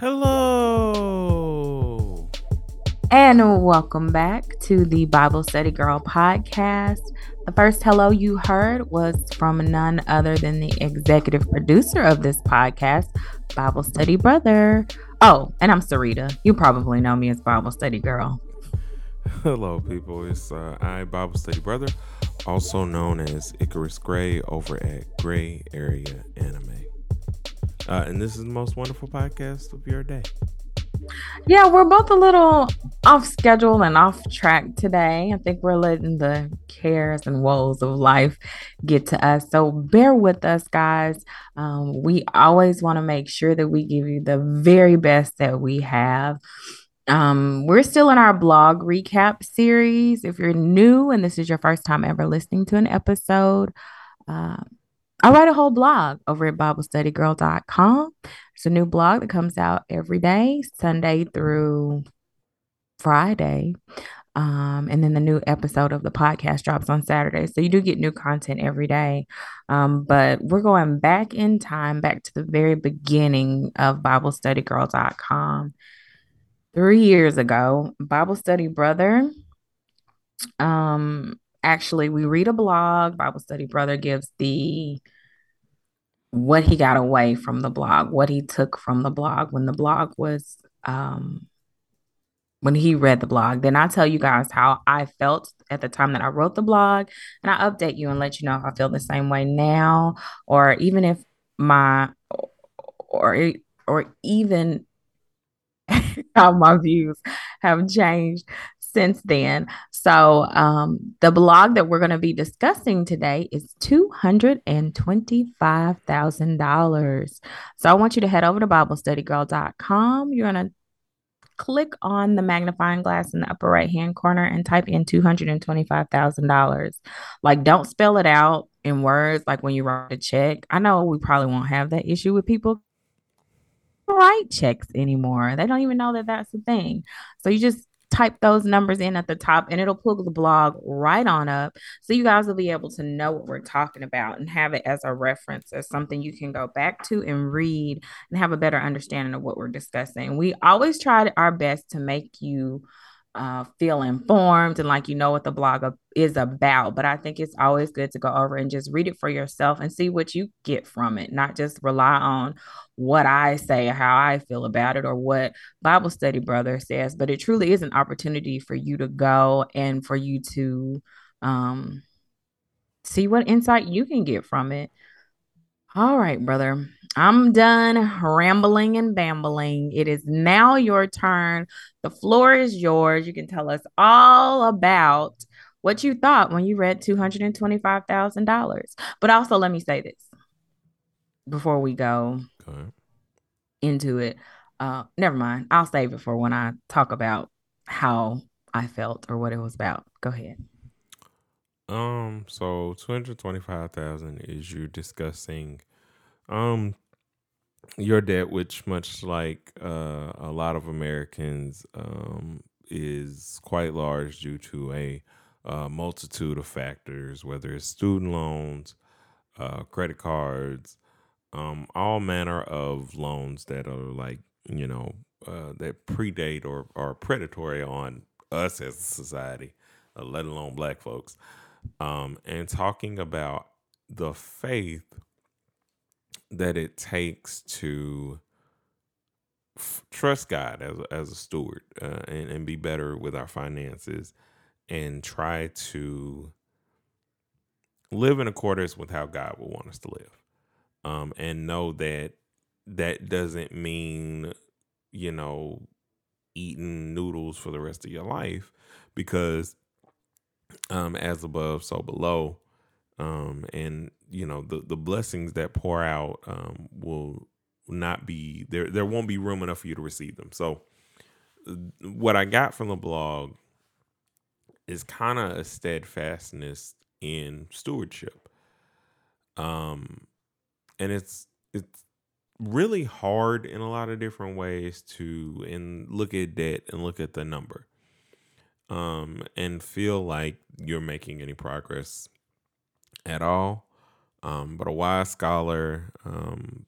Hello. And welcome back to the Bible Study Girl podcast. The first hello you heard was from none other than the executive producer of this podcast, Bible Study Brother. Oh, and I'm Sarita. You probably know me as Bible Study Girl. Hello, people. It's uh, I, Bible Study Brother, also known as Icarus Gray over at Gray Area Anime. Uh, and this is the most wonderful podcast of your day. Yeah, we're both a little off schedule and off track today. I think we're letting the cares and woes of life get to us. So bear with us, guys. Um, we always want to make sure that we give you the very best that we have. Um, we're still in our blog recap series. If you're new and this is your first time ever listening to an episode, uh, I write a whole blog over at BibleStudyGirl.com. It's a new blog that comes out every day, Sunday through Friday. Um, and then the new episode of the podcast drops on Saturday. So you do get new content every day. Um, but we're going back in time, back to the very beginning of BibleStudyGirl.com. Three years ago, Bible Study Brother um actually we read a blog bible study brother gives the what he got away from the blog what he took from the blog when the blog was um when he read the blog then i tell you guys how i felt at the time that i wrote the blog and i update you and let you know if i feel the same way now or even if my or or even how my views have changed since then. So, um, the blog that we're going to be discussing today is $225,000. So, I want you to head over to BibleStudyGirl.com. You're going to click on the magnifying glass in the upper right hand corner and type in $225,000. Like, don't spell it out in words like when you write a check. I know we probably won't have that issue with people write checks anymore. They don't even know that that's a thing. So you just type those numbers in at the top and it'll pull the blog right on up. So you guys will be able to know what we're talking about and have it as a reference, as something you can go back to and read and have a better understanding of what we're discussing. We always try our best to make you uh, feel informed and like you know what the blog is about. But I think it's always good to go over and just read it for yourself and see what you get from it, not just rely on what I say or how I feel about it or what Bible study brother says, but it truly is an opportunity for you to go and for you to um, see what insight you can get from it. All right, brother. I'm done rambling and bambling. It is now your turn. The floor is yours. You can tell us all about what you thought when you read $225,000. But also, let me say this before we go okay. into it. Uh, never mind. I'll save it for when I talk about how I felt or what it was about. Go ahead. Um, so two hundred twenty-five thousand is you discussing, um, your debt, which much like uh, a lot of Americans, um, is quite large due to a uh, multitude of factors, whether it's student loans, uh, credit cards, um, all manner of loans that are like you know uh, that predate or are predatory on us as a society, uh, let alone black folks, um, and talking about the faith that it takes to f- trust God as a, as a steward uh, and, and be better with our finances and try to live in accordance with how God would want us to live um, and know that that doesn't mean you know eating noodles for the rest of your life because um, as above so below. Um, and you know the the blessings that pour out um, will not be there there won't be room enough for you to receive them. So what i got from the blog is kind of a steadfastness in stewardship. Um and it's it's really hard in a lot of different ways to and look at debt and look at the number um and feel like you're making any progress at all um but a wise scholar um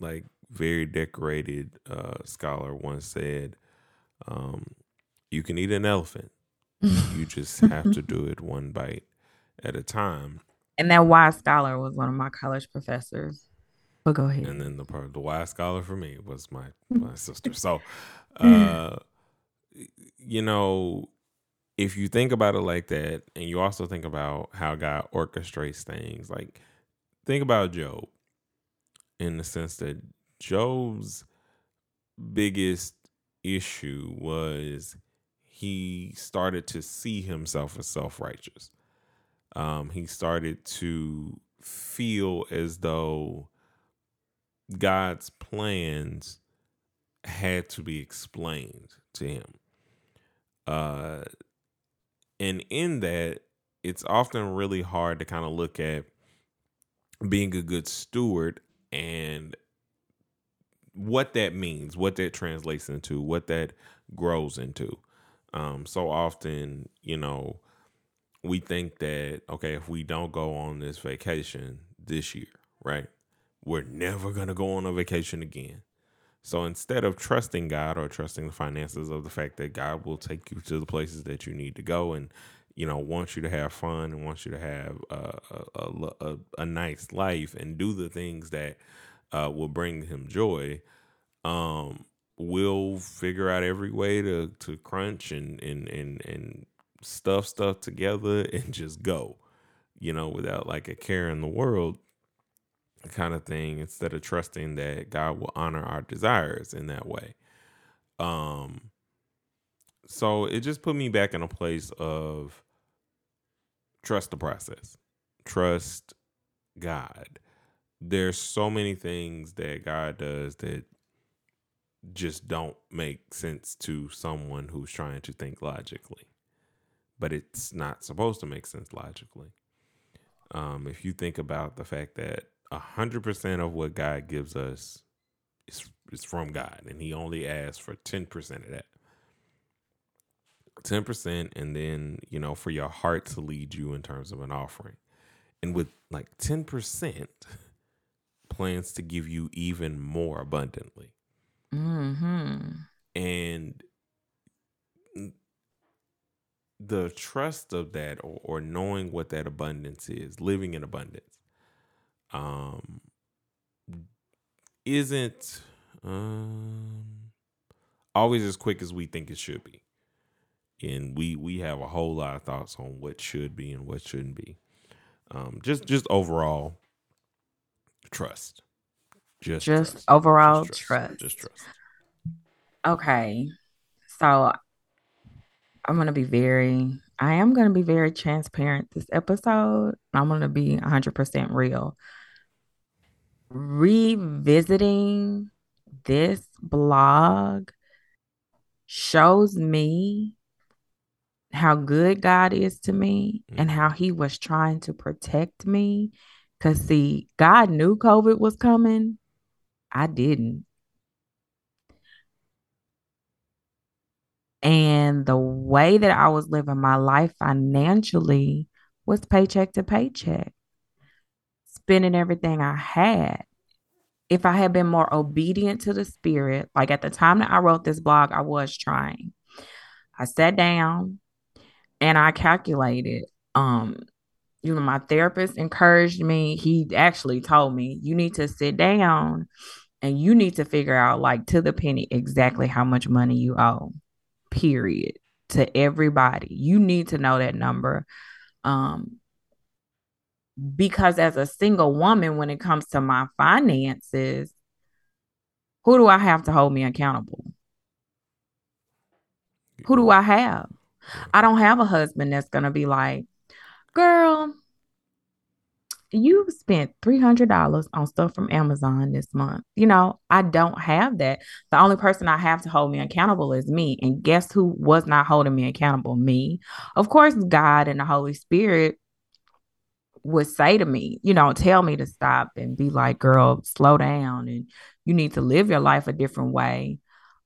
like very decorated uh, scholar once said, um, "You can eat an elephant. you just have to do it one bite at a time." And that wise scholar was one of my college professors. But go ahead. And then the part, the wise scholar for me was my my sister. So, uh, you know, if you think about it like that, and you also think about how God orchestrates things, like think about Job in the sense that Job's biggest issue was he started to see himself as self righteous. Um, he started to feel as though God's plans had to be explained to him. Uh, and in that, it's often really hard to kind of look at being a good steward and what that means, what that translates into, what that grows into. Um, so often, you know, we think that, okay, if we don't go on this vacation this year, right, we're never going to go on a vacation again. So instead of trusting God or trusting the finances of the fact that God will take you to the places that you need to go and you know wants you to have fun and wants you to have a a, a, a nice life and do the things that uh, will bring him joy, um, we'll figure out every way to to crunch and and and and stuff stuff together and just go, you know, without like a care in the world kind of thing instead of trusting that God will honor our desires in that way. Um so it just put me back in a place of trust the process. Trust God. There's so many things that God does that just don't make sense to someone who's trying to think logically. But it's not supposed to make sense logically. Um, if you think about the fact that hundred percent of what God gives us is is from God, and He only asks for ten percent of that. Ten percent, and then you know for your heart to lead you in terms of an offering, and with like ten percent, plans to give you even more abundantly. Mm-hmm. And the trust of that, or, or knowing what that abundance is, living in abundance um, isn't um, always as quick as we think it should be. And we we have a whole lot of thoughts on what should be and what shouldn't be. Um, just just overall trust. Just just trust. overall just trust. trust. Just trust. Okay. So I'm gonna be very I am gonna be very transparent this episode. I'm gonna be 100 percent real revisiting this blog shows me how good God is to me and mm-hmm. how he was trying to protect me. Because, see, God knew COVID was coming. I didn't. And the way that I was living my life financially was paycheck to paycheck spending everything I had. If I had been more obedient to the spirit, like at the time that I wrote this blog, I was trying. I sat down and I calculated. Um, you know, my therapist encouraged me. He actually told me, you need to sit down and you need to figure out, like, to the penny, exactly how much money you owe, period, to everybody. You need to know that number. Um, because as a single woman, when it comes to my finances, who do I have to hold me accountable? Who do I have? I don't have a husband that's going to be like, girl, you spent $300 on stuff from Amazon this month. You know, I don't have that. The only person I have to hold me accountable is me. And guess who was not holding me accountable? Me. Of course, God and the Holy Spirit would say to me, you know, tell me to stop and be like, girl, slow down and you need to live your life a different way.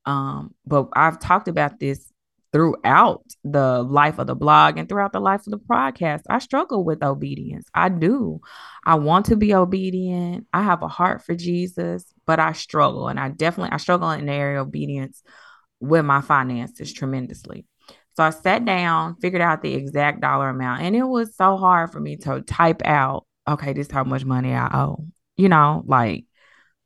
Um, but I've talked about this throughout the life of the blog and throughout the life of the podcast. I struggle with obedience. I do. I want to be obedient. I have a heart for Jesus, but I struggle and I definitely I struggle in the area of obedience with my finances tremendously. So I sat down, figured out the exact dollar amount, and it was so hard for me to type out, okay, this is how much money I owe. You know, like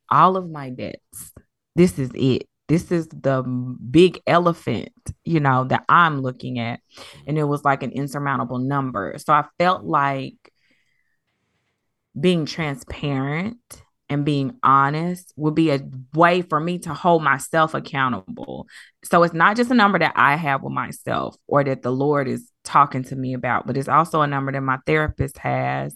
all of my debts. This is it. This is the big elephant, you know, that I'm looking at. And it was like an insurmountable number. So I felt like being transparent and being honest would be a way for me to hold myself accountable. So it's not just a number that I have with myself or that the Lord is talking to me about, but it's also a number that my therapist has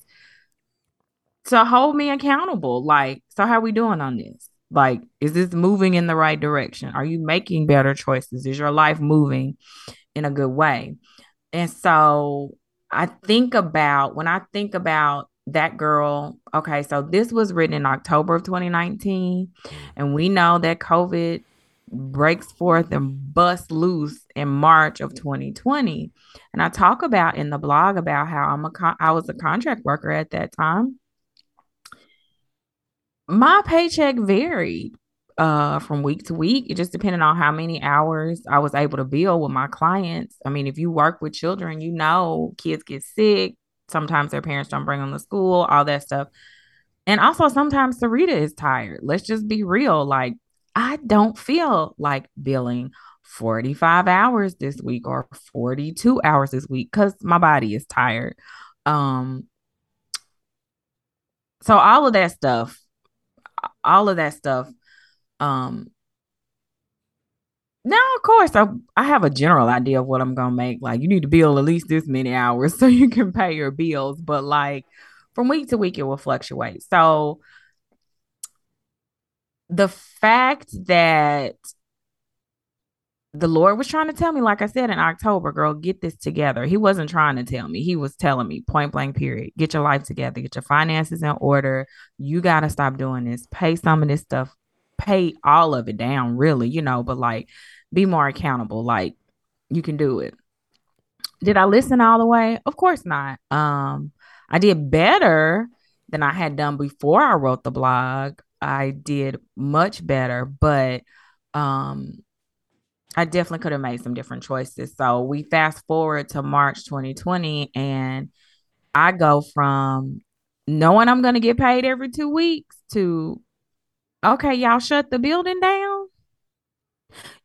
to hold me accountable. Like, so how are we doing on this? Like, is this moving in the right direction? Are you making better choices? Is your life moving in a good way? And so I think about when I think about that girl, okay, so this was written in October of 2019, and we know that COVID breaks forth and busts loose in March of 2020. And I talk about in the blog about how I'm a con- I was a contract worker at that time. My paycheck varied uh from week to week. It just depended on how many hours I was able to bill with my clients. I mean, if you work with children, you know kids get sick, sometimes their parents don't bring them to school, all that stuff. And also sometimes Sarita is tired. Let's just be real. Like, I don't feel like billing 45 hours this week or 42 hours this week because my body is tired. Um, so all of that stuff, all of that stuff, um, now, of course, I, I have a general idea of what I'm gonna make. Like, you need to bill at least this many hours so you can pay your bills. But like from week to week, it will fluctuate. So the fact that the Lord was trying to tell me, like I said in October, girl, get this together. He wasn't trying to tell me. He was telling me point blank, period. Get your life together, get your finances in order. You got to stop doing this. Pay some of this stuff, pay all of it down, really, you know, but like be more accountable. Like you can do it. Did I listen all the way? Of course not. Um, I did better than I had done before I wrote the blog. I did much better, but um I definitely could have made some different choices. So we fast forward to March 2020 and I go from knowing I'm going to get paid every 2 weeks to okay, y'all shut the building down.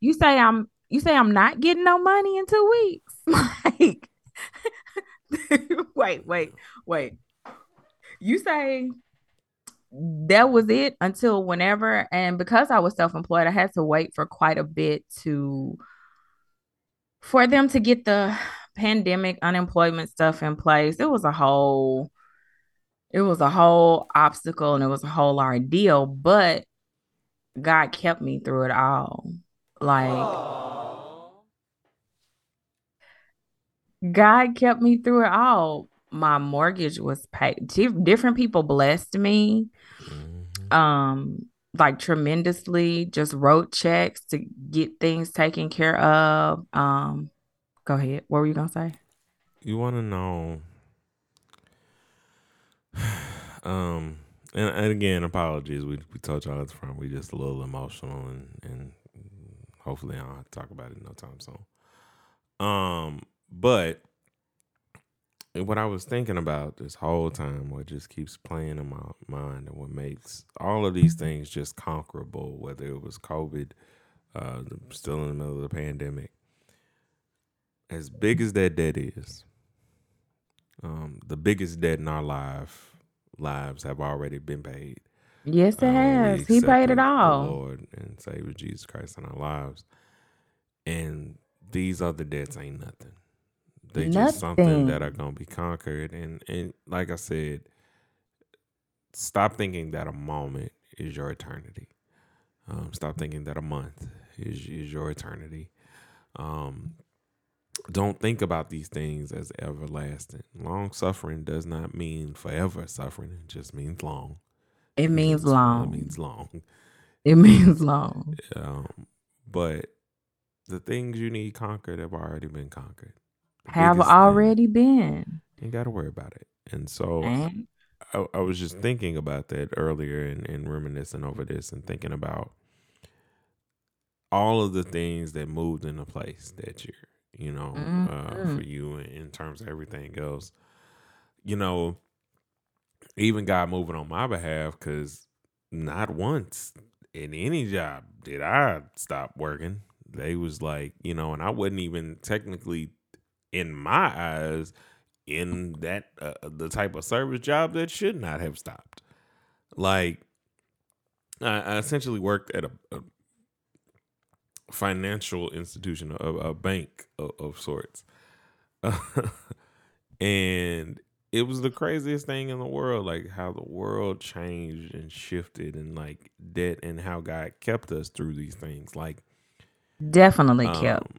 You say I'm you say I'm not getting no money in two weeks. like wait, wait, wait. You say that was it until whenever and because I was self-employed, I had to wait for quite a bit to for them to get the pandemic unemployment stuff in place. It was a whole it was a whole obstacle and it was a whole ordeal, but God kept me through it all. Like Aww. God kept me through it all. My mortgage was paid. Different people blessed me. Um like tremendously just wrote checks to get things taken care of. Um go ahead. What were you to say? You want to know um and, and, again, apologies. We we told y'all at front we just a little emotional and and hopefully I don't have to talk about it no time soon. Um, but what I was thinking about this whole time, what just keeps playing in my mind, and what makes all of these things just conquerable, whether it was COVID, uh, still in the middle of the pandemic, as big as that debt is, um, the biggest debt in our life lives have already been paid. Yes, it uh, has. He paid it all. Lord and Savior Jesus Christ in our lives. And these other debts ain't nothing. They nothing. just something that are gonna be conquered. And and like I said, stop thinking that a moment is your eternity. Um, stop thinking that a month is is your eternity. Um, don't think about these things as everlasting. Long suffering does not mean forever suffering. It just means long. It, it means, means, long. It means long. It means long. Um, but the things you need conquered have already been conquered. Have already thing, been. You got to worry about it. And so, and I, I was just thinking about that earlier and, and reminiscing over this and thinking about all of the things that moved into place that year, you know, mm-hmm. uh, for you in terms of everything else. You know, even God moving on my behalf because not once in any job did I stop working. They was like, you know, and I wasn't even technically in my eyes in that uh, the type of service job that should not have stopped. Like I, I essentially worked at a, a financial institution, a, a bank of, of sorts. and it was the craziest thing in the world, like how the world changed and shifted and like debt and how God kept us through these things. Like definitely um, kept.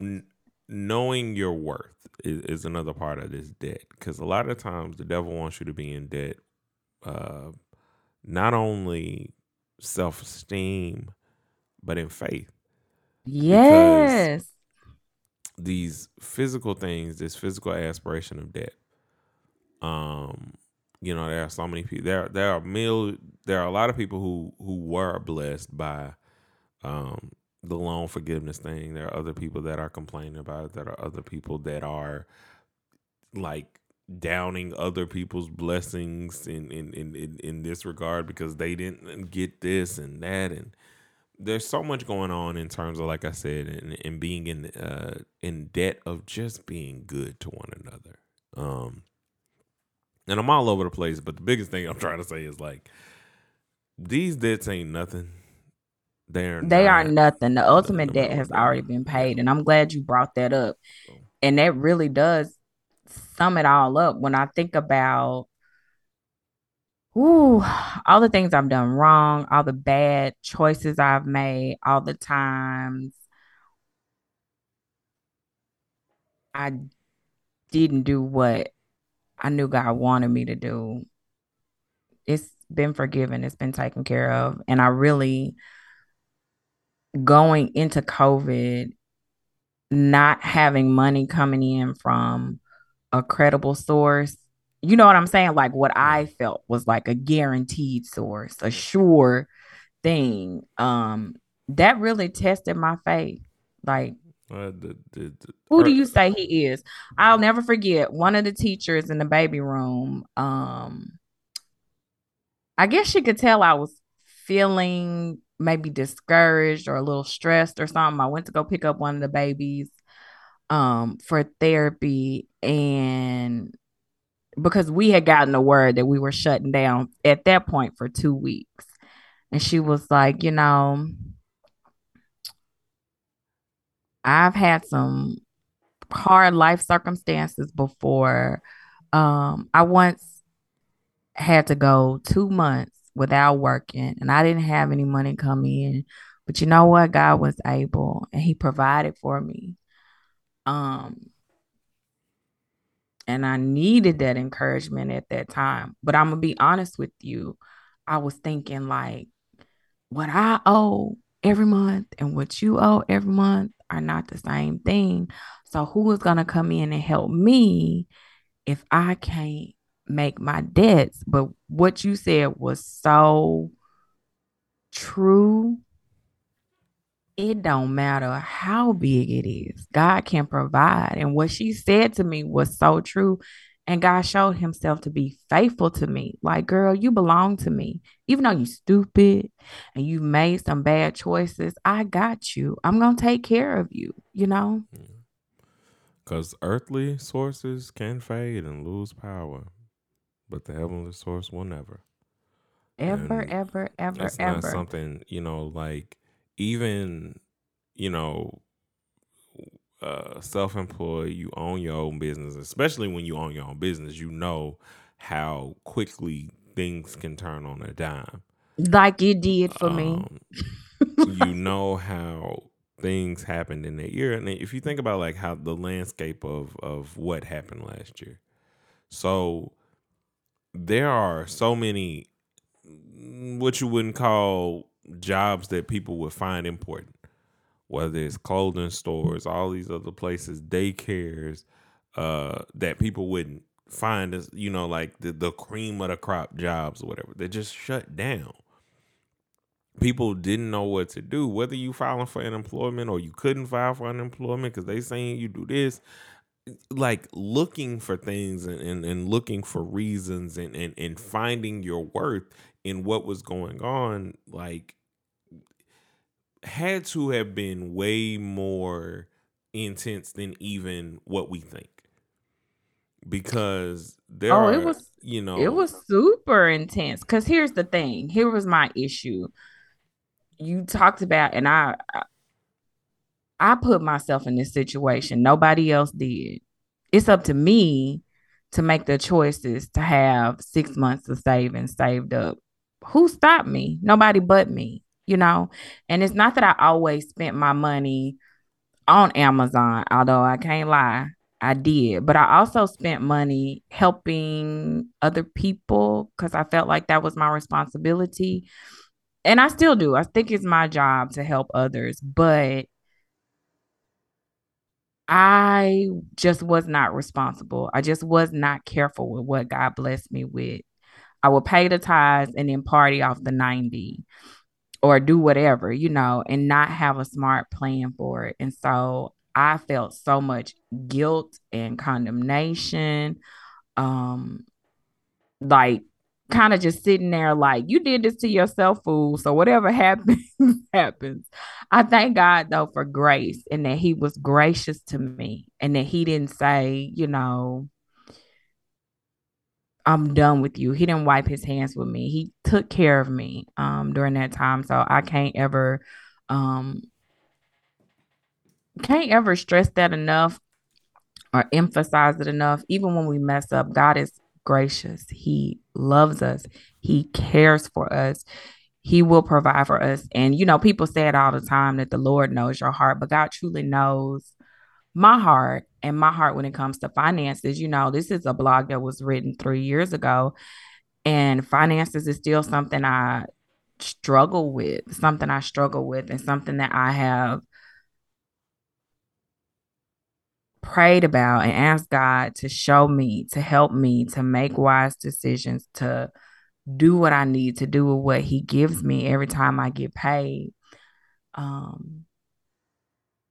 N- knowing your worth is, is, another part of this debt because a lot of times the devil wants you to be in debt, uh, not only self esteem, but in faith. Yes. Because these physical things, this physical aspiration of debt. Um, you know, there are so many people. There, there are mil, There are a lot of people who who were blessed by, um, the loan forgiveness thing. There are other people that are complaining about it. There are other people that are like downing other people's blessings in in in in, in this regard because they didn't get this and that and there's so much going on in terms of like I said, and, and being in uh, in debt of just being good to one another. Um, and I'm all over the place, but the biggest thing I'm trying to say is like these debts ain't nothing. They're they are nothing. The ultimate debt has already been paid, and I'm glad you brought that up. And that really does sum it all up when I think about ooh, all the things I've done wrong, all the bad choices I've made, all the times I didn't do what I knew God wanted me to do. It's been forgiven, it's been taken care of. And I really, going into COVID, not having money coming in from a credible source you know what I'm saying? Like what I felt was like a guaranteed source, a sure thing. Um, that really tested my faith. Like, uh, the, the, the, who do you say he is? I'll never forget one of the teachers in the baby room. Um, I guess she could tell I was feeling maybe discouraged or a little stressed or something. I went to go pick up one of the babies um for therapy and because we had gotten the word that we were shutting down at that point for two weeks. And she was like, you know, I've had some hard life circumstances before. Um, I once had to go two months without working and I didn't have any money coming in. But you know what? God was able and He provided for me. Um, and I needed that encouragement at that time. But I'm gonna be honest with you, I was thinking like what I owe every month and what you owe every month are not the same thing. So who is gonna come in and help me if I can't make my debts? But what you said was so true it don't matter how big it is. God can provide. And what she said to me was so true. And God showed himself to be faithful to me. Like, girl, you belong to me. Even though you stupid and you made some bad choices, I got you. I'm going to take care of you, you know? Because earthly sources can fade and lose power, but the heavenly source will never. Ever, and ever, ever, that's ever. Not something, you know, like even you know uh, self-employed you own your own business especially when you own your own business you know how quickly things can turn on a dime like it did for um, me you know how things happened in that year and if you think about like how the landscape of of what happened last year so there are so many what you wouldn't call jobs that people would find important, whether it's clothing stores, all these other places, daycares, uh, that people wouldn't find as you know like the, the cream of the crop jobs or whatever. They just shut down. People didn't know what to do whether you filing for unemployment or you couldn't file for unemployment because they saying you do this like looking for things and, and, and looking for reasons and, and, and finding your worth in what was going on like had to have been way more intense than even what we think because there Oh, are it was you know it was super intense. Cause here's the thing. Here was my issue. You talked about, and I I I put myself in this situation. Nobody else did. It's up to me to make the choices to have six months of savings saved up. Who stopped me? Nobody but me, you know? And it's not that I always spent my money on Amazon, although I can't lie, I did. But I also spent money helping other people because I felt like that was my responsibility. And I still do. I think it's my job to help others, but I just was not responsible. I just was not careful with what God blessed me with. I would pay the tithes and then party off the 90 or do whatever, you know, and not have a smart plan for it. And so I felt so much guilt and condemnation. Um, like kind of just sitting there like you did this to yourself, fool. So whatever happens, happens. I thank God though for grace and that he was gracious to me and that he didn't say, you know, I'm done with you. He didn't wipe his hands with me. He took care of me um during that time. So I can't ever um can't ever stress that enough or emphasize it enough. Even when we mess up, God is gracious. He loves us. He cares for us. He will provide for us. And you know, people say it all the time that the Lord knows your heart, but God truly knows my heart and my heart when it comes to finances. You know, this is a blog that was written three years ago, and finances is still something I struggle with, something I struggle with, and something that I have prayed about and asked God to show me, to help me to make wise decisions, to do what I need to do with what He gives me every time I get paid. Um,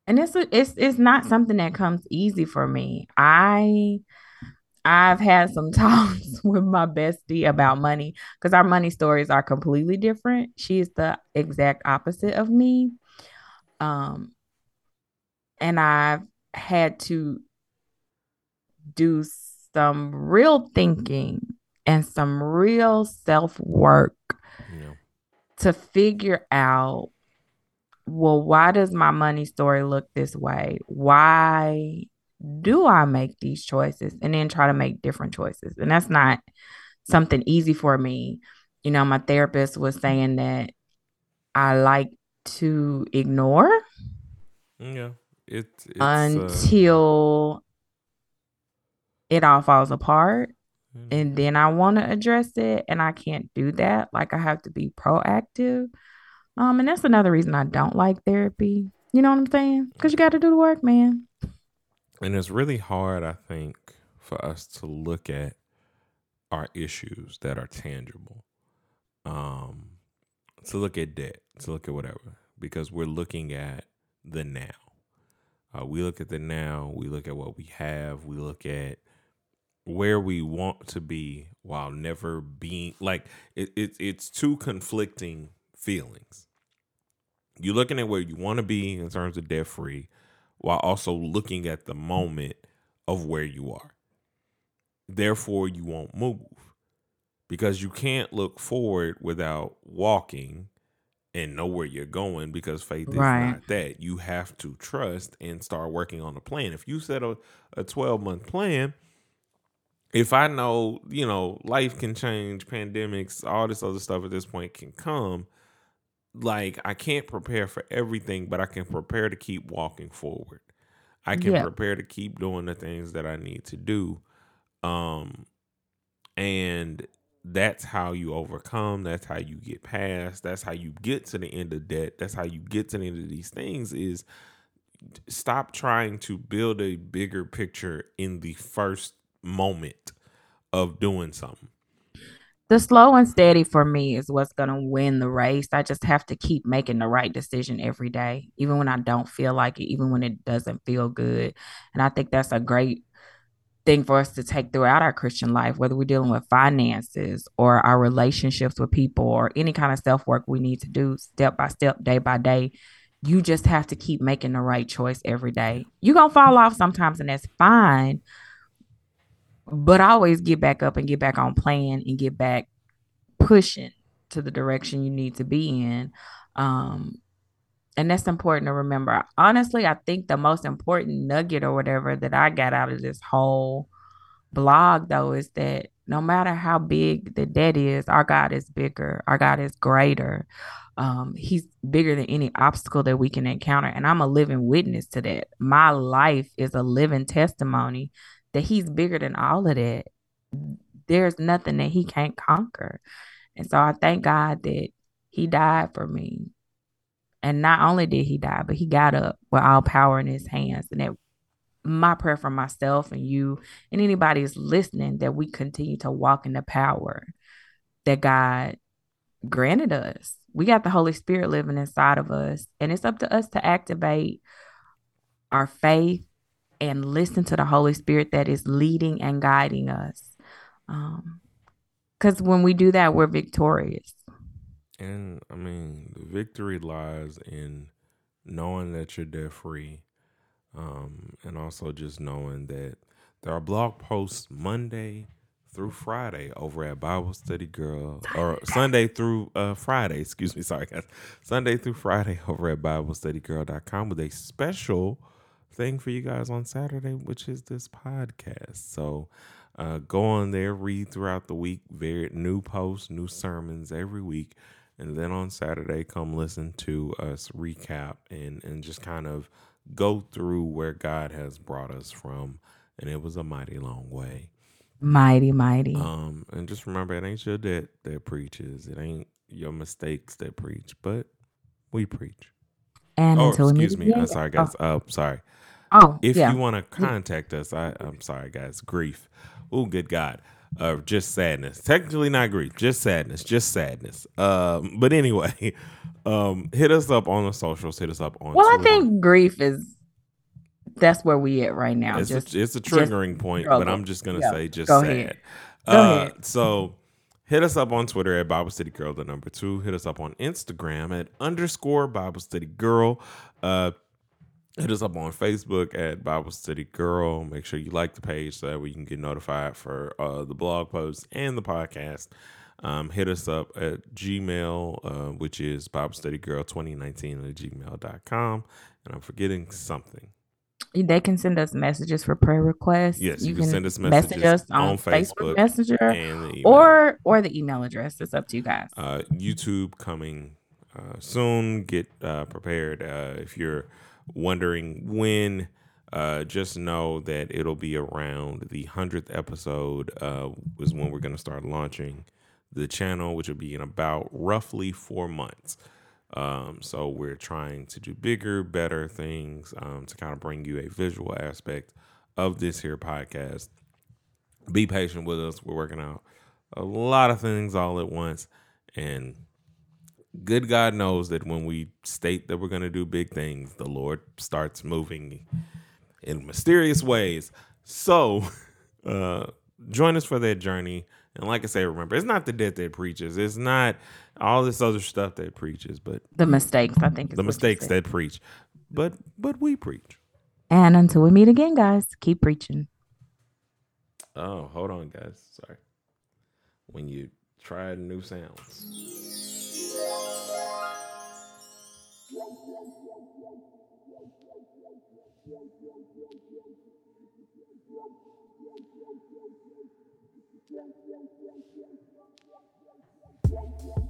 and it's it's it's not something that comes easy for me. I I've had some talks with my bestie about money because our money stories are completely different. She's the exact opposite of me. Um, and I've had to do some real thinking and some real self work know to figure out well, why does my money story look this way? Why do I make these choices and then try to make different choices? And that's not something easy for me. You know, my therapist was saying that I like to ignore yeah it it's uh until it all falls apart. And then I want to address it, and I can't do that. Like, I have to be proactive. Um, and that's another reason I don't like therapy. You know what I'm saying? Because you got to do the work, man. and it's really hard i think for us to look at our issues that are tangible um to look at debt to look at whatever because we're looking at the now uh, we look at the now we look at what we have we look at where we want to be while never being like it, it it's two conflicting feelings. You're looking at where you want to be in terms of debt free while also looking at the moment of where you are. Therefore you won't move because you can't look forward without walking and know where you're going because faith is Right. not that you have to trust and start working on a plan if you set a, a 12 month plan if i know you know life can change pandemics all this other stuff at this point can come like i can't prepare for everything but i can prepare to keep walking forward i can Yeah. prepare to keep doing the things that i need to do um and that's how you overcome that's how you get past that's how you get to the end of debt that's how you get to the end of these things is stop trying to build a bigger picture in the first moment of doing something. The slow and steady for me is what's going to win the race. I just have to keep making the right decision every day, even when I don't feel like it, even when it doesn't feel good. And I think that's a great thing for us to take throughout our Christian life, whether we're dealing with finances or our relationships with people or any kind of self work we need to do step by step, day by day. You just have to keep making the right choice every day. You're going to fall off sometimes, and that's fine but always get back up and get back on plan and get back pushing to the direction you need to be in. Um, and that's important to remember. Honestly, I think the most important nugget or whatever that I got out of this whole blog, though, is that no matter how big the debt is, our God is bigger, our God is greater. Um, he's bigger than any obstacle that we can encounter. And I'm a living witness to that. My life is a living testimony that he's bigger than all of that. There's nothing that he can't conquer. And so I thank God that he died for me. And not only did he die, but he got up with all power in his hands. And that my prayer for myself and you and anybody who's listening that we continue to walk in the power that God granted us. We got the Holy Spirit living inside of us, and it's up to us to activate our faith and listen to the Holy Spirit that is leading and guiding us. Because um, when we do that, we're victorious. And I mean, the victory lies in knowing that you're debt free, um, and also just knowing that there are blog posts Monday through Friday over at Bible Study Girl, or Sunday through uh, Friday, excuse me, sorry guys, Sunday through Friday over at BibleStudyGirl.com with a special thing for you guys on Saturday, which is this podcast. So uh, go on there, read throughout the week, very new posts, new sermons every week. And then on Saturday, come listen to us recap and, and just kind of go through where God has brought us from. And it was a mighty long way. Mighty, mighty. Um, and just remember, it ain't your debt that preaches. It ain't your mistakes that preach, but we preach. And oh, excuse me. I'm sorry, guys. Oh. Uh, sorry. Oh, if yeah. you want to contact us, I, I'm sorry, guys. Grief. Oh, good God. Uh, just sadness. Technically not grief, just sadness, just sadness. Um, but anyway, um, hit us up on the socials. Hit us up on. Well, Twitter. I think grief is that's where we at right now. It's, just, a, it's a triggering point, struggle. but I'm just gonna yeah. say just Go sad. Ahead. Go uh, ahead. So hit us up on Twitter at Bible Study Girl, the number two. Hit us up on Instagram at underscore Bible Study Girl. Uh, Hit us up on Facebook at Bible Study Girl. Make sure you like the page so that we can get notified for uh, the blog posts and the podcast. Um, hit us up at Gmail, uh, which is Bible Study Girl 2019 at gmail.com. And I'm forgetting something. They can send us messages for prayer requests. Yes, you, you can, can, send us messages message us on, on Facebook, Facebook Messenger or or the email address. It's up to you guys. Uh, YouTube coming uh, soon. Get uh, prepared uh, if you're wondering when, uh, just know that it'll be around the 100th episode, uh, is when we're going to start launching the channel, which will be in about roughly four months. Um, so we're trying to do bigger, better things um, to kind of bring you a visual aspect of this here podcast. Be patient with us. We're working out a lot of things all at once. And good God knows that when we state that we're going to do big things, the Lord starts moving in mysterious ways. So, uh, join us for that journey. And like I say, remember, it's not the death that preaches. It's not all this other stuff that preaches, but the mistakes. I think the mistakes that preach. But but we preach. And until we meet again, guys, keep preaching. Oh, hold on, guys. Sorry. When you try new sounds. Yeah, yeah.